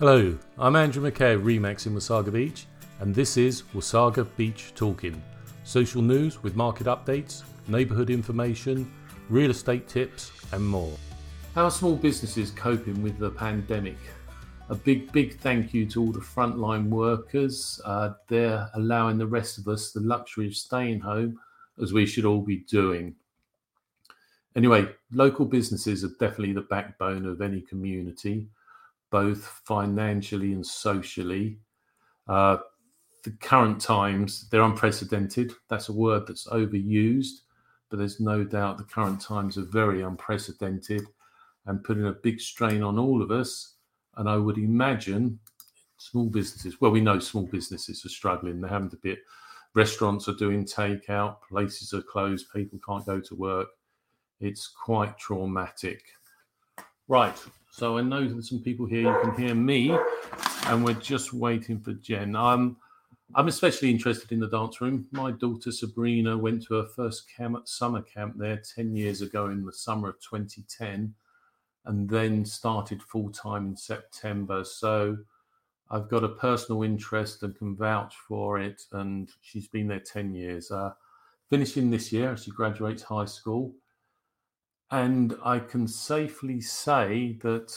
Hello, I'm Andrew McKay of Remax in Wasaga Beach, and this is Wasaga Beach Talking social news with market updates, neighbourhood information, real estate tips, and more. How are small businesses coping with the pandemic? A big, big thank you to all the frontline workers. Uh, they're allowing the rest of us the luxury of staying home, as we should all be doing. Anyway, local businesses are definitely the backbone of any community, both financially and socially. Uh, the current times, they're unprecedented. That's a word that's overused, but there's no doubt the current times are very unprecedented and putting a big strain on all of us. And I would imagine small businesses, well, we know small businesses are struggling. They're having to be, restaurants are doing takeout, places are closed, people can't go to work. It's quite traumatic. Right. So I know there's some people here, you can hear me, and we're just waiting for Jen. Um, I'm especially interested in the dance room. My daughter Sabrina went to her first camp, summer camp there 10 years ago in the summer of 2010 and then started full time in September. So I've got a personal interest and can vouch for it. And she's been there 10 years, uh, finishing this year as she graduates high school. And I can safely say that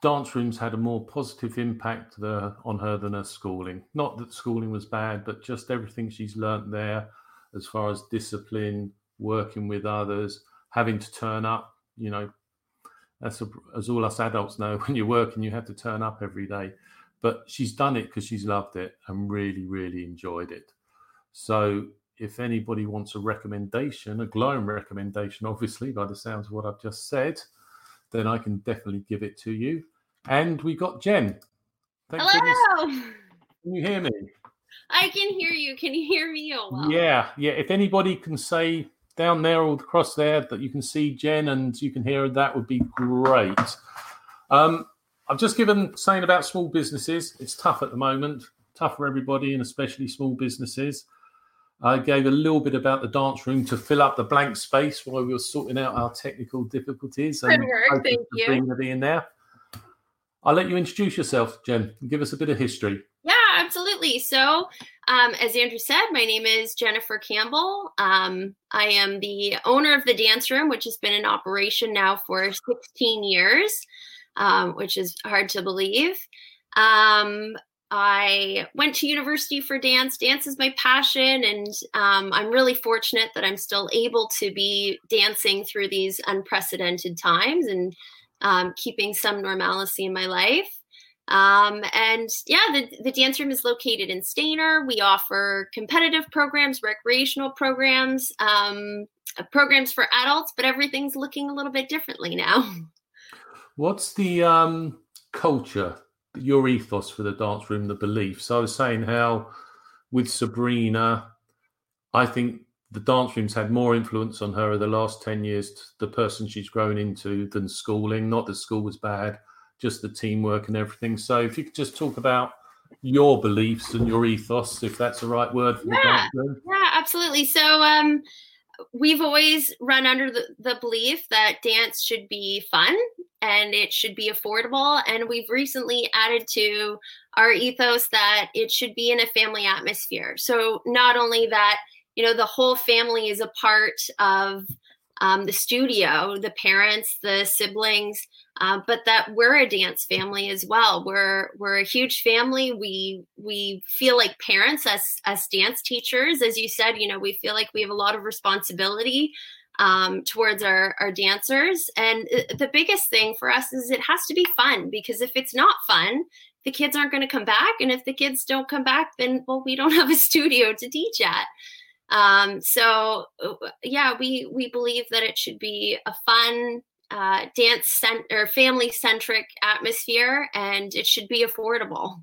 dance rooms had a more positive impact the, on her than her schooling. Not that schooling was bad, but just everything she's learnt there as far as discipline, working with others, having to turn up. You know, a, as all us adults know, when you're working, you have to turn up every day. But she's done it because she's loved it and really, really enjoyed it. So if anybody wants a recommendation, a glowing recommendation, obviously, by the sounds of what I've just said, then I can definitely give it to you. And we got Jen. Thank Hello. Goodness. Can you hear me? I can hear you. Can you hear me? Oh. Yeah, yeah. If anybody can say down there or across there that you can see Jen and you can hear her, that would be great. Um, I've just given saying about small businesses. It's tough at the moment, tough for everybody, and especially small businesses. I gave a little bit about the dance room to fill up the blank space while we were sorting out our technical difficulties. Work, thank you. Bring in there. I'll let you introduce yourself, Jen. Give us a bit of history. Yeah, absolutely. So, um, as Andrew said, my name is Jennifer Campbell. Um, I am the owner of the dance room, which has been in operation now for 16 years, um, which is hard to believe. Um, I went to university for dance. Dance is my passion, and um, I'm really fortunate that I'm still able to be dancing through these unprecedented times and um, keeping some normalcy in my life. Um, and yeah, the, the dance room is located in Stayner. We offer competitive programs, recreational programs, um, programs for adults, but everything's looking a little bit differently now. What's the um, culture your ethos for the dance room, the beliefs. So I was saying how with Sabrina, I think the dance room's had more influence on her over the last 10 years, the person she's grown into, than schooling. Not that school was bad, just the teamwork and everything. So if you could just talk about your beliefs and your ethos, if that's the right word for yeah, the dance room. Yeah, absolutely. So um we've always run under the, the belief that dance should be fun and it should be affordable. And we've recently added to our ethos that it should be in a family atmosphere. So not only that, you know, the whole family is a part of um, the studio, the parents, the siblings, uh, but that we're a dance family as well. We're we're a huge family. We we feel like parents as as dance teachers, as you said. You know, we feel like we have a lot of responsibility um, towards our our dancers. And the biggest thing for us is it has to be fun because if it's not fun, the kids aren't going to come back. And if the kids don't come back, then well, we don't have a studio to teach at. Um, so uh, yeah, we we believe that it should be a fun uh, dance cent- or family centric atmosphere, and it should be affordable.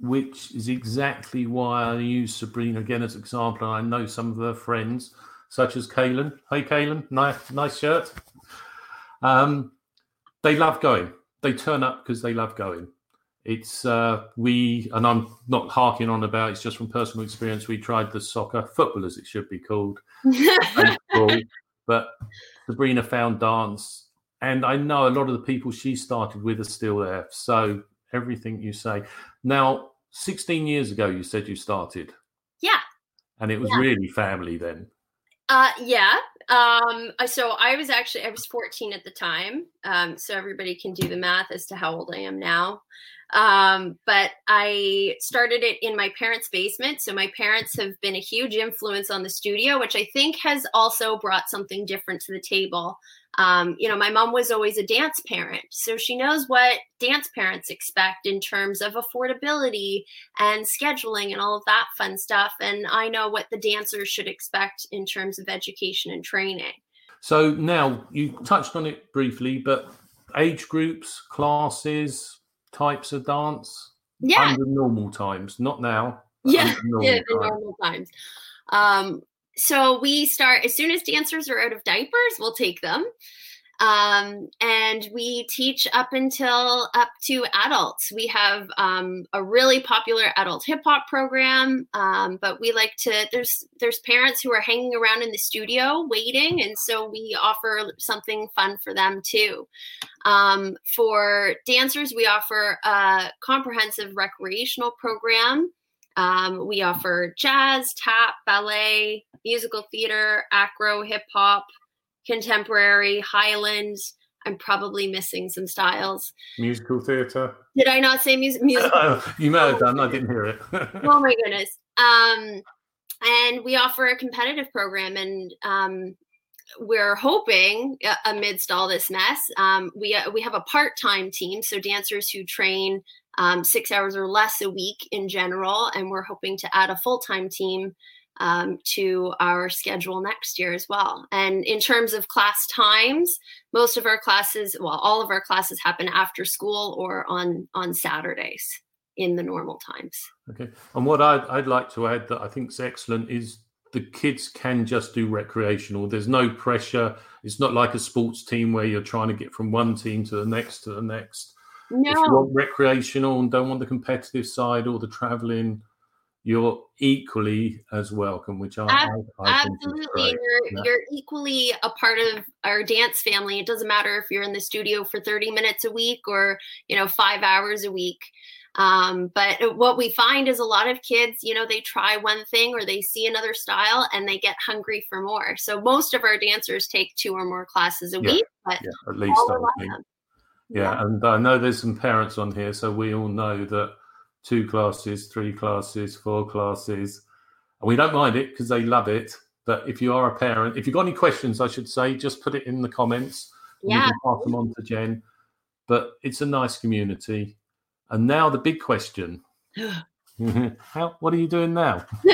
Which is exactly why I use Sabrina again as example. I know some of her friends, such as Kaylin. Hey, Kaylin, nice, nice shirt. Um, they love going. They turn up because they love going. It's uh, we, and I'm not harking on about. It's just from personal experience. We tried the soccer football, as it should be called, but Sabrina found dance and I know a lot of the people she started with are still there. So everything you say. Now, 16 years ago, you said you started. Yeah. And it was Yeah. really family then. Uh, yeah. Um, so I was actually I was 14 at the time. Um, so everybody can do the math as to how old I am now. Um, but I started it in my parents' basement. So my parents have been a huge influence on the studio, which I think has also brought something different to the table. Um, you know, my mom was always a dance parent, so she knows what dance parents expect in terms of affordability and scheduling and all of that fun stuff. And I know what the dancers should expect in terms of education and training. So now you touched on it briefly, but age groups, classes, types of dance Yeah, under normal times, not now. yeah, normal yeah, the normal times. Um, so we start as soon as dancers are out of diapers, we'll take them. Um, and we teach up until up to adults. We have um, a really popular adult hip hop program, um, but we like to. There's there's parents who are hanging around in the studio waiting, and so we offer something fun for them too. Um, for dancers, we offer a comprehensive recreational program. Um, we offer jazz, tap, ballet, musical theater, acro, hip hop, contemporary, Highlands. I'm probably missing some styles. Musical theatre. Did I not say music? music? you may have done. I didn't hear it. oh my goodness. Um, and we offer a competitive program, and um, we're hoping, uh, amidst all this mess, um, we uh, we have a part time team, so dancers who train um, six hours or less a week in general, and we're hoping to add a full time team um, to our schedule next year as well. And in terms of class times, most of our classes, well, all of our classes happen after school or on on Saturdays in the normal times. Okay. And what I'd, I'd like to add that I think is excellent is the kids can just do recreational. There's no pressure. It's not like a sports team where you're trying to get from one team to the next to the next. If you No, want recreational and don't want the competitive side or the traveling, you're equally as welcome, which I, I, I absolutely. You're, Yeah. you're equally a part of our dance family. It doesn't matter if you're in the studio for 30 minutes a week or, you know, five hours a week. Um, but what we find is a lot of kids, you know, they try one thing or they see another style and they get hungry for more. So most of our dancers take two or more classes a Yeah. week, but Yeah, at least I think. them. Yeah, and I know there's some parents on here, so we all know that two classes, three classes, four classes, and we don't mind it because they love it. But if you are a parent, if you've got any questions, I should say, just put it in the comments. Yeah. We can pass them on to Jen. But it's a nice community. And now the big question. How, what are you doing now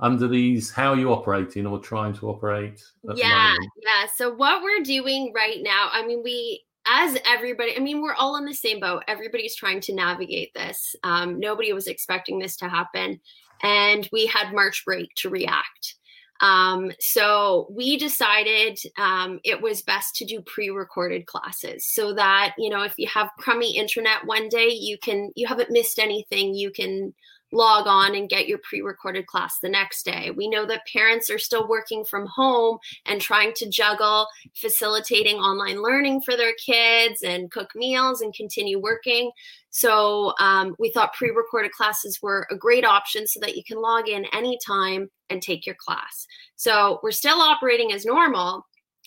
under these? How are you operating or trying to operate? at yeah yeah so what we're doing right now i mean we as everybody i mean we're all in the same boat. Everybody's trying to navigate this. Um, nobody was expecting this to happen and we had march break to react. Um, so we decided um, it was best to do pre-recorded classes so that you know if you have crummy internet one day you can you haven't missed anything you can log on and get your pre-recorded class the next day. We know that parents are still working from home and trying to juggle facilitating online learning for their kids and cook meals and continue working. So um, we thought pre-recorded classes were a great option so that you can log in anytime and take your class. So we're still operating as normal.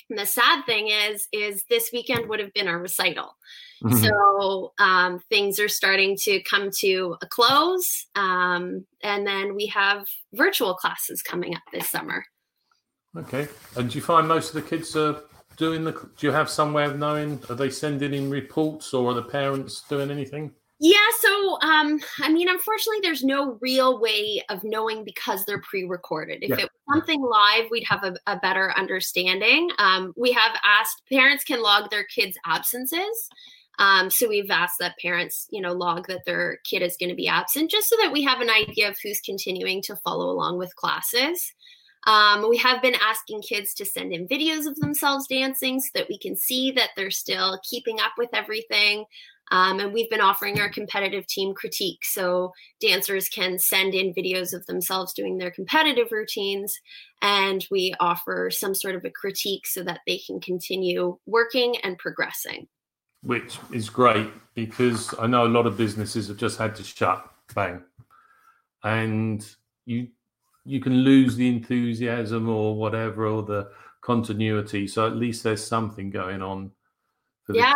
And the sad thing is, is this weekend would have been our recital. Mhm. So um, things are starting to come to a close. Um, and then we have virtual classes coming up this summer. Okay. And do you find most of the kids are doing the? Do you have some way of knowing? Are they sending in reports, or are the parents doing anything? Yeah, so um, I mean, unfortunately, there's no real way of knowing because they're pre-recorded. If Yeah. it was something live, we'd have a, a better understanding. Um, we have asked parents can log their kids' absences. Um, so we've asked that parents, you know, log that their kid is going to be absent, just so that we have an idea of who's continuing to follow along with classes. Um, we have been asking kids to send in videos of themselves dancing so that we can see that they're still keeping up with everything. Um, and we've been offering our competitive team critique. So dancers can send in videos of themselves doing their competitive routines, and we offer some sort of a critique so that they can continue working and progressing. Which is great because I know a lot of businesses have just had to shut, bang. And you you can lose the enthusiasm or whatever or the continuity. So at least there's something going on for yeah.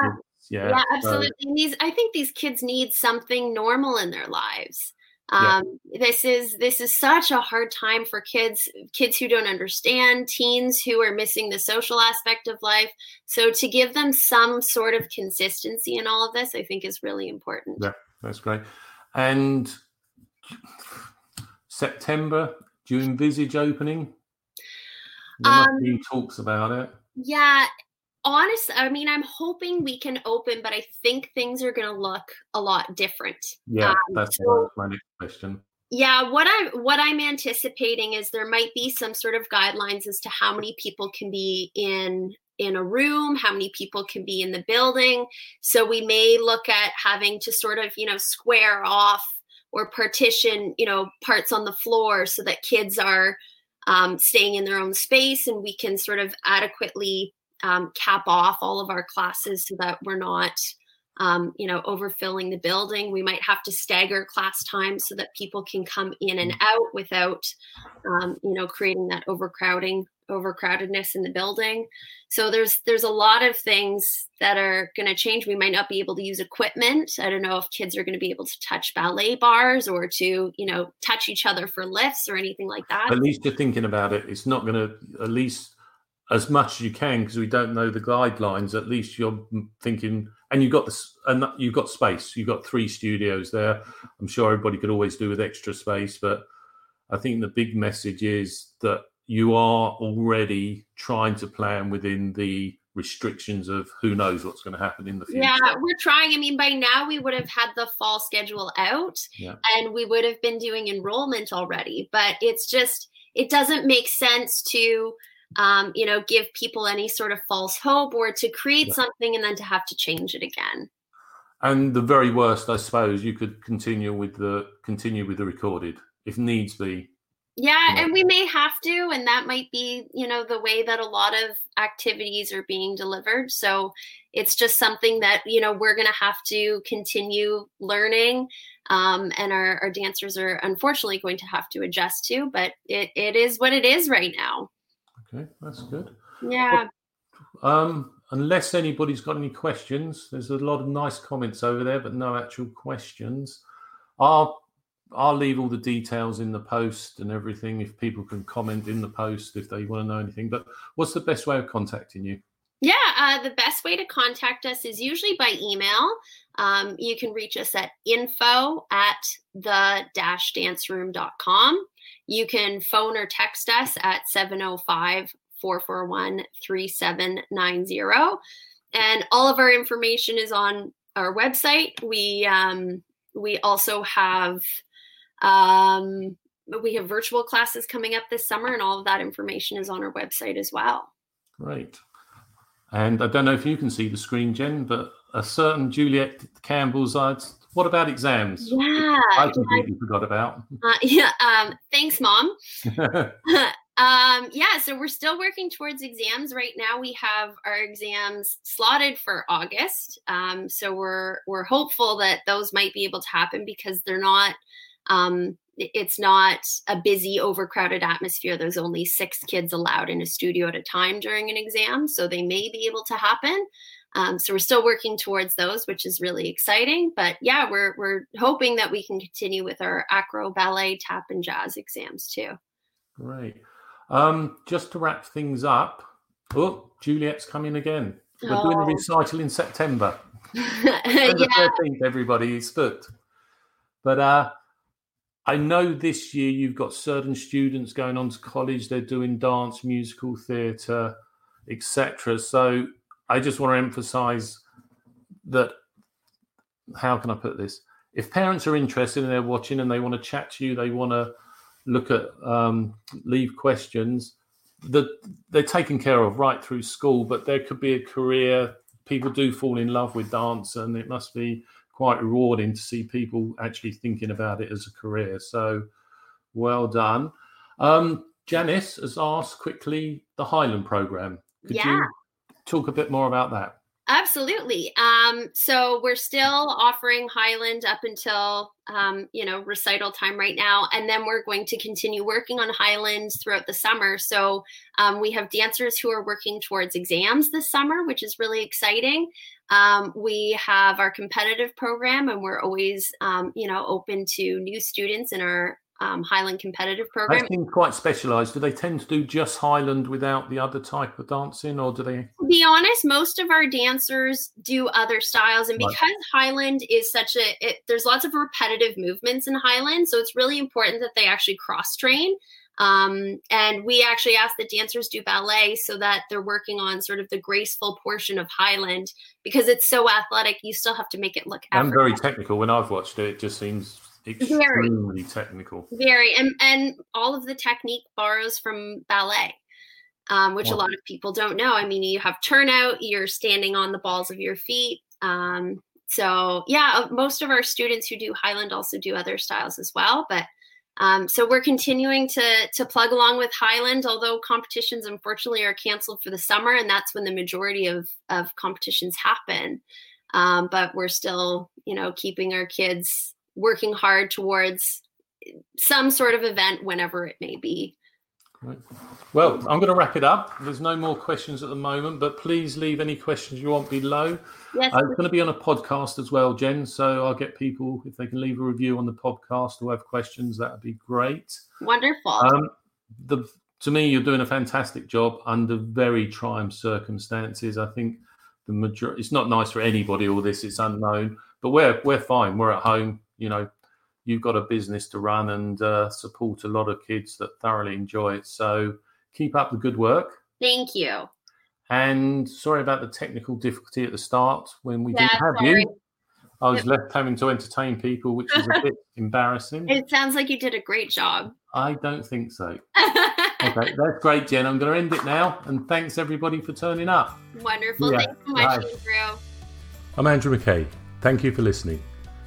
Yeah, yeah, absolutely. So, these, I think these kids need something normal in their lives. Um, yeah. This is this is such a hard time for kids, kids who don't understand, teens who are missing the social aspect of life. So to give them some sort of consistency in all of this, I think is really important. Yeah, that's great. And September, do you envisage opening? There um, be talks about it. Yeah, honest, I mean, I'm hoping we can open, but I think things are going to look a lot different. Yeah, um, that's so, my next question. Yeah, what I'm what I'm anticipating is there might be some sort of guidelines as to how many people can be in in a room, how many people can be in the building. So we may look at having to sort of, you know, square off or partition, you know, parts on the floor so that kids are um, staying in their own space and we can sort of adequately um, cap off all of our classes so that we're not um, you know overfilling the building. We might have to stagger class times so that people can come in and mm. out without um, you know creating that overcrowding overcrowdedness in the building. So there's there's a lot of things that are going to change. We might not be able to use equipment. I don't know if kids are going to be able to touch ballet bars or to you know touch each other for lifts or anything like that. At least you're thinking about it. It's not going to at least as much as you can because we don't know the guidelines. At least you're thinking, and you've got this, and you've got space. You've got three studios there. I'm sure everybody could always do with extra space, but I think the big message is that you are already trying to plan within the restrictions of who knows what's going to happen in the future. Yeah, we're trying. I mean, by now we would have had the fall schedule out yeah. and we would have been doing enrollment already, but it's just, it doesn't make sense to um, you know, give people any sort of false hope or to create yeah. something and then to have to change it again. And the very worst, I suppose, you could continue with the continue with the recorded if needs be. Yeah, and we may have to, and that might be, you know, the way that a lot of activities are being delivered. So it's just something that, you know, we're going to have to continue learning. Um, and our, our dancers are unfortunately going to have to adjust to, but it, it is what it is right now. Okay, that's good. Yeah. Well, um, unless anybody's got any questions, there's a lot of nice comments over there, but no actual questions. I'll I'll leave all the details in the post and everything if people can comment in the post if they want to know anything. But what's the best way of contacting you? Yeah, uh, the best way to contact us is usually by email. Um, you can reach us at info at the dash danceroom.com. You can phone or text us at 705 441 3790. And all of our information is on our website. We um, we also have um, we have virtual classes coming up this summer, and all of that information is on our website as well. Great. And I don't know if you can see the screen, Jen, but a certain Juliet Campbell's what about exams? Yeah, I completely yeah. forgot about. Uh, yeah. Um, thanks, mom. um, yeah. So we're still working towards exams right now. We have our exams slotted for August. Um, so we're we're hopeful that those might be able to happen because they're not. Um, it's not a busy, overcrowded atmosphere. There's only six kids allowed in a studio at a time during an exam, so they may be able to happen. Um, so we're still working towards those, which is really exciting. But yeah, we're we're hoping that we can continue with our acro, ballet, tap, and jazz exams too. Great. Um, just to wrap things up, oh, Juliet's coming again. We're oh. doing a recital in September. yeah. 13th, everybody is booked. But uh, I know this year you've got certain students going on to college. They're doing dance, musical theatre, etc. So I just want to emphasize that how can I put this? If parents are interested and they're watching and they want to chat to you, they want to look at um, leave questions that they're taken care of right through school, but there could be a career people do fall in love with dance, and it must be quite rewarding to see people actually thinking about it as a career. So, well done. Um, Janice has asked quickly the Highland program. Could Yeah. you talk a bit more about that? Absolutely. Um, so we're still offering Highland up until um, you know recital time right now, and then we're going to continue working on Highland throughout the summer. So um, we have dancers who are working towards exams this summer, which is really exciting. Um, we have our competitive program, and we're always um, you know open to new students in our um, Highland competitive program. That seems quite specialised. Do they tend to do just Highland without the other type of dancing, or do they? to be honest, most of our dancers do other styles, and Right. because Highland is such a, it, there's lots of repetitive movements in Highland, so it's really important that they actually cross train. Um, and we actually ask that dancers do ballet so that they're working on sort of the graceful portion of Highland because it's so athletic. You still have to make it look And very technical. When I've watched it, it just seems extremely technical. Very, and and all of the technique borrows from ballet, um, which a lot of people don't know. I mean, you have turnout, you're standing on the balls of your feet. Um, so yeah, uh, most of our students who do Highland also do other styles as well. But um, so we're continuing to to plug along with Highland, although competitions unfortunately are canceled for the summer, and that's when the majority of of competitions happen. Um, but we're still, you know, keeping our kids working hard towards some sort of event whenever it may be. Right. Well, I'm going to wrap it up. There's no more questions at the moment, but please leave any questions you want below. Yes, Uh, it's going to be on a podcast as well, Jen. So I'll get people if they can leave a review on the podcast or have questions. That would be great. wonderful. Um, the to me, you're doing a fantastic job under very trying circumstances. I think the majority. It's not nice for anybody. All this, it's unknown, but we're we're fine. We're at home. You know, you've got a business to run and uh, support a lot of kids that thoroughly enjoy it. So keep up the good work. Thank you. And sorry about the technical difficulty at the start when we Yeah, didn't have sorry. you. I was left having to entertain people, which is a bit embarrassing. It sounds like you did a great job. I don't think so. Okay, that's great, Jen. I'm going to end it now. And thanks everybody for turning up. Wonderful. Yeah, Thanks so much, bye. Andrew. I'm Andrew McKay. Thank you for listening.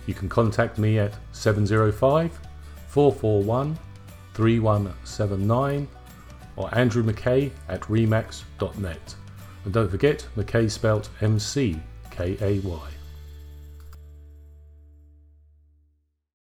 You can contact me at 705 441 3179 or Andrew McKay at remax.net. And don't forget, McKay spelt M C K A Y.